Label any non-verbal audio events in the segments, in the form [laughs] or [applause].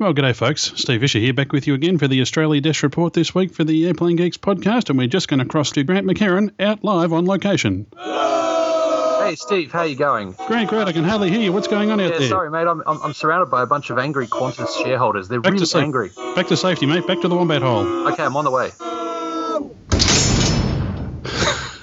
Well, g'day, folks. Steve Visscher here, back with you again for the Australia Desk Report this week for the Airplane Geeks podcast, and we're just going to cross to Grant McHerron out live on location. Hey, Steve, how you going? Grant, great. I can hardly hear you. What's going on out Yeah, there? sorry, mate. I'm, I'm, I'm surrounded by a bunch of angry Qantas shareholders. They're Back really safe- angry. Back to safety, mate. Back to the wombat hole. Okay, I'm on the way.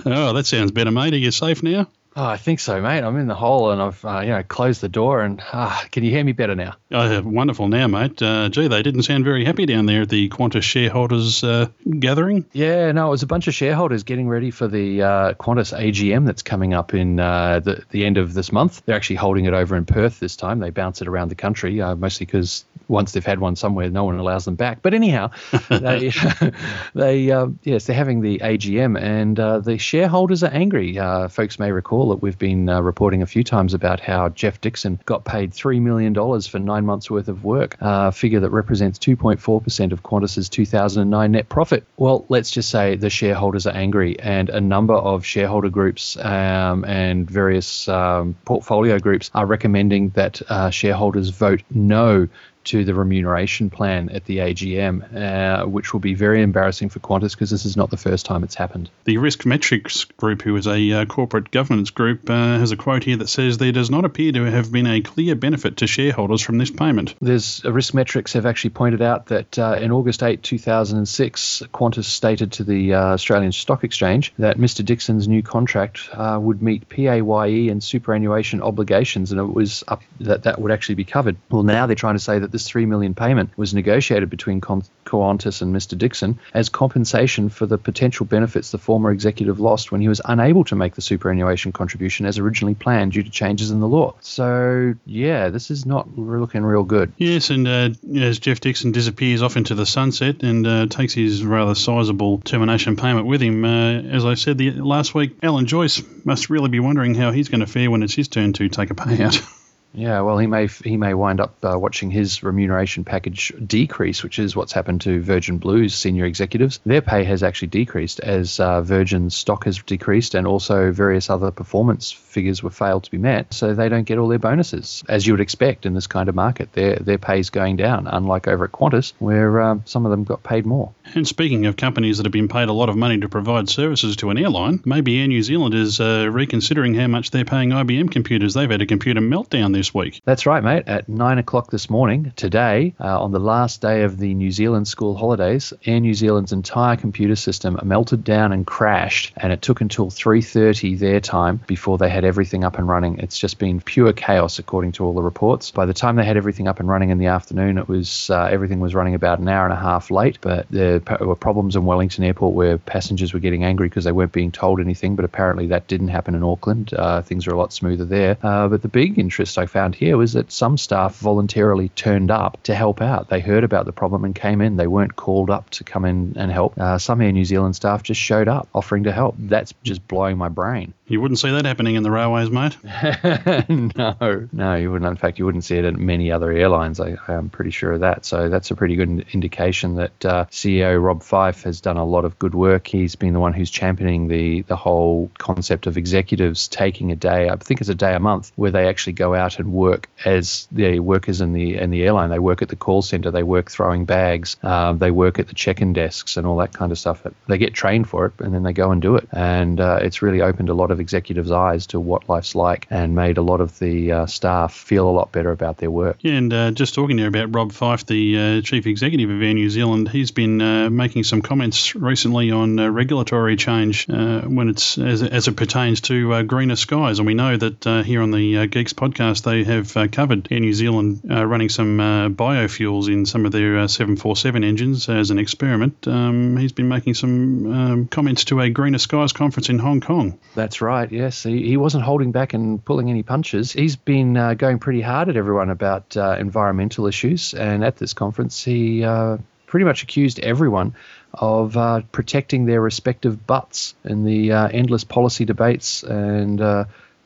Oh, that sounds better, mate. Are you safe now? Oh, I think so, mate. I'm in the hole and I've uh, you know closed the door and ah, can you hear me better now? Oh, wonderful now, mate. Uh, gee, they didn't sound very happy down there at the Qantas shareholders uh, gathering. Yeah, no, it was a bunch of shareholders getting ready for the uh, Qantas AGM that's coming up in uh, the the end of this month. They're actually holding it over in Perth this time. They bounce it around the country, uh, mostly because once they've had one somewhere, no one allows them back. But anyhow, [laughs] they [laughs] they uh, yes, they're having the AGM and uh, the shareholders are angry. Uh, folks may recall that we've been uh, reporting a few times about how Geoff Dixon got paid three million dollars for nine months worth of work, a figure that represents 2.4 percent of Qantas's 2009 net profit. Well, let's just say the shareholders are angry, and a number of shareholder groups um, and various um, portfolio groups are recommending that uh, shareholders vote no to the remuneration plan at the AGM, uh, which will be very embarrassing for Qantas because this is not the first time it's happened. The Risk Metrics Group, who is a uh, corporate governance group, uh, has a quote here that says there does not appear to have been a clear benefit to shareholders from this payment. There's uh, risk metrics have actually pointed out that uh, in August 8, 2006, Qantas stated to the uh, Australian Stock Exchange that Mr. Dixon's new contract uh, would meet PAYE and superannuation obligations, and it was up that that would actually be covered. Well, now they're trying to say that this three million payment was negotiated between Qantas and Mr. Dixon as compensation for the potential benefits the former executive lost when he was unable to make the superannuation contribution as originally planned due to changes in the law. So yeah, this is not looking real good. Yes, and uh, as Geoff Dixon disappears off into the sunset and uh, takes his rather sizable termination payment with him, uh, as I said the, last week, Alan Joyce must really be wondering how he's going to fare when it's his turn to take a payout. [laughs] Yeah, well, he may he may wind up uh, watching his remuneration package decrease, which is what's happened to Virgin Blue's senior executives. Their pay has actually decreased as uh, Virgin's stock has decreased, and also various other performance figures were failed to be met, so they don't get all their bonuses as you would expect in this kind of market. Their their pay's going down, unlike over at Qantas, where um, some of them got paid more. And speaking of companies that have been paid a lot of money to provide services to an airline, maybe Air New Zealand is uh, reconsidering how much they're paying IBM computers. They've had a computer meltdown this week. That's right, mate. At nine o'clock this morning, today, uh, on the last day of the New Zealand school holidays, Air New Zealand's entire computer system melted down and crashed, and it took until 3:30 their time before they had everything up and running. It's just been pure chaos, according to all the reports. By the time they had everything up and running in the afternoon, it was uh, everything was running about an hour and a half late. But there were problems in Wellington Airport where passengers were getting angry because they weren't being told anything. But apparently that didn't happen in Auckland. Uh, things are a lot smoother there. Uh, but the big interest I found here was that some staff voluntarily turned up to help out. They heard about the problem and came in. They weren't called up to come in and help. Uh, some Air New Zealand staff just showed up offering to help. That's just blowing my brain. You wouldn't see that happening in the railways, mate. [laughs] no, no, you wouldn't. In fact, you wouldn't see it at many other airlines. I, I'm pretty sure of that. So that's a pretty good indication that uh, CEO Rob Fyfe has done a lot of good work. He's been the one who's championing the the whole concept of executives taking a day. I think it's a day a month where they actually go out and work as the workers in the in the airline. They work at the call center. They work throwing bags. Um, they work at the check-in desks and all that kind of stuff. They get trained for it and then they go and do it. And uh, it's really opened a lot of executives' eyes to what life's like and made a lot of the uh, staff feel a lot better about their work. Yeah, and uh, just talking there about Rob Fyfe, the uh, chief executive of Air New Zealand, he's been uh, making some comments recently on uh, regulatory change uh, when it's as, as it pertains to uh, greener skies. And we know that uh, here on the uh, Geeks podcast, they have uh, covered Air New Zealand uh, running some uh, biofuels in some of their uh, 747 engines as an experiment. Um, he's been making some um, comments to a Greener Skies conference in Hong Kong. That's right. Yes, he, he wasn't holding back and pulling any punches. He's been uh, going pretty hard at everyone about uh, environmental issues, and at this conference, he uh, pretty much accused everyone of uh, protecting their respective butts in the uh, endless policy debates and.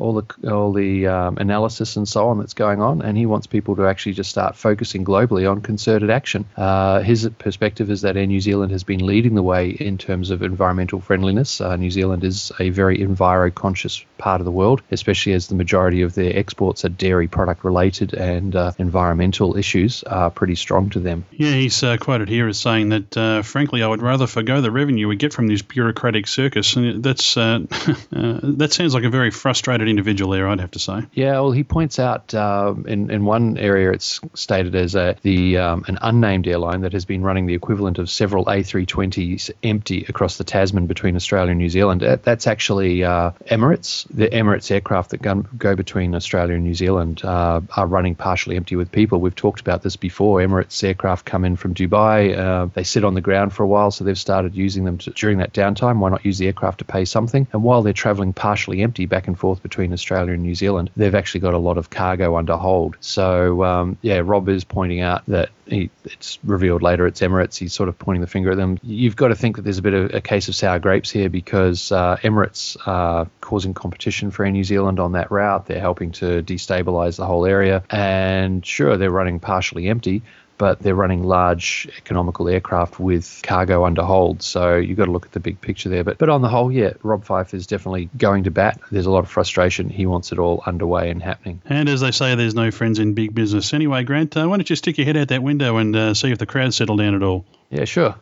All the all the um, analysis and so on that's going on, and he wants people to actually just start focusing globally on concerted action. Uh, his perspective is that Air New Zealand has been leading the way in terms of environmental friendliness. Uh, New Zealand is a very enviro conscious part of the world, especially as the majority of their exports are dairy product related and uh, environmental issues are pretty strong to them. Yeah, he's uh, quoted here as saying that, uh, frankly, I would rather forgo the revenue we get from this bureaucratic circus. And that's uh, [laughs] that sounds like a very frustrated individual there, I'd have to say. Yeah, well, he points out um, in, in one area it's stated as a, the um, an unnamed airline that has been running the equivalent of several A320s empty across the Tasman between Australia and New Zealand. That's actually uh, Emirates. The Emirates aircraft that go, go between Australia and New Zealand uh, are running partially empty with people. We've talked about this before. Emirates aircraft come in from Dubai. Uh, they sit on the ground for a while, so they've started using them to, during that downtime. Why not use the aircraft to pay something? And while they're traveling partially empty back and forth between Australia and New Zealand, they've actually got a lot of cargo under hold. So, um, yeah, Rob is pointing out that he, it's revealed later it's Emirates. He's sort of pointing the finger at them. You've got to think that there's a bit of a case of sour grapes here because uh, Emirates are causing competition for Air New Zealand on that route. They're helping to destabilize the whole area. And sure, they're running partially empty, but they're running large economical aircraft with cargo under hold. So you've got to look at the big picture there. But but on the whole, yeah, Rob Fyfe is definitely going to bat. There's a lot of frustration. He wants it all underway and happening. And as they say, there's no friends in big business. Anyway, Grant, uh, why don't you stick your head out that window and uh, see if the crowd settle down at all? Yeah, sure.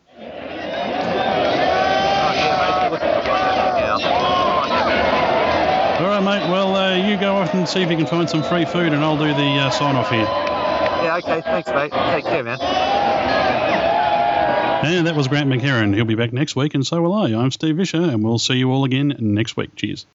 All right, mate. Well, uh, you go off and see if you can find some free food, and I'll do the uh, sign off here. Okay. Thanks, mate. Take care, man. And that was Grant McHerron. He'll be back next week, and so will I. I'm Steve Visscher, and we'll see you all again next week. Cheers.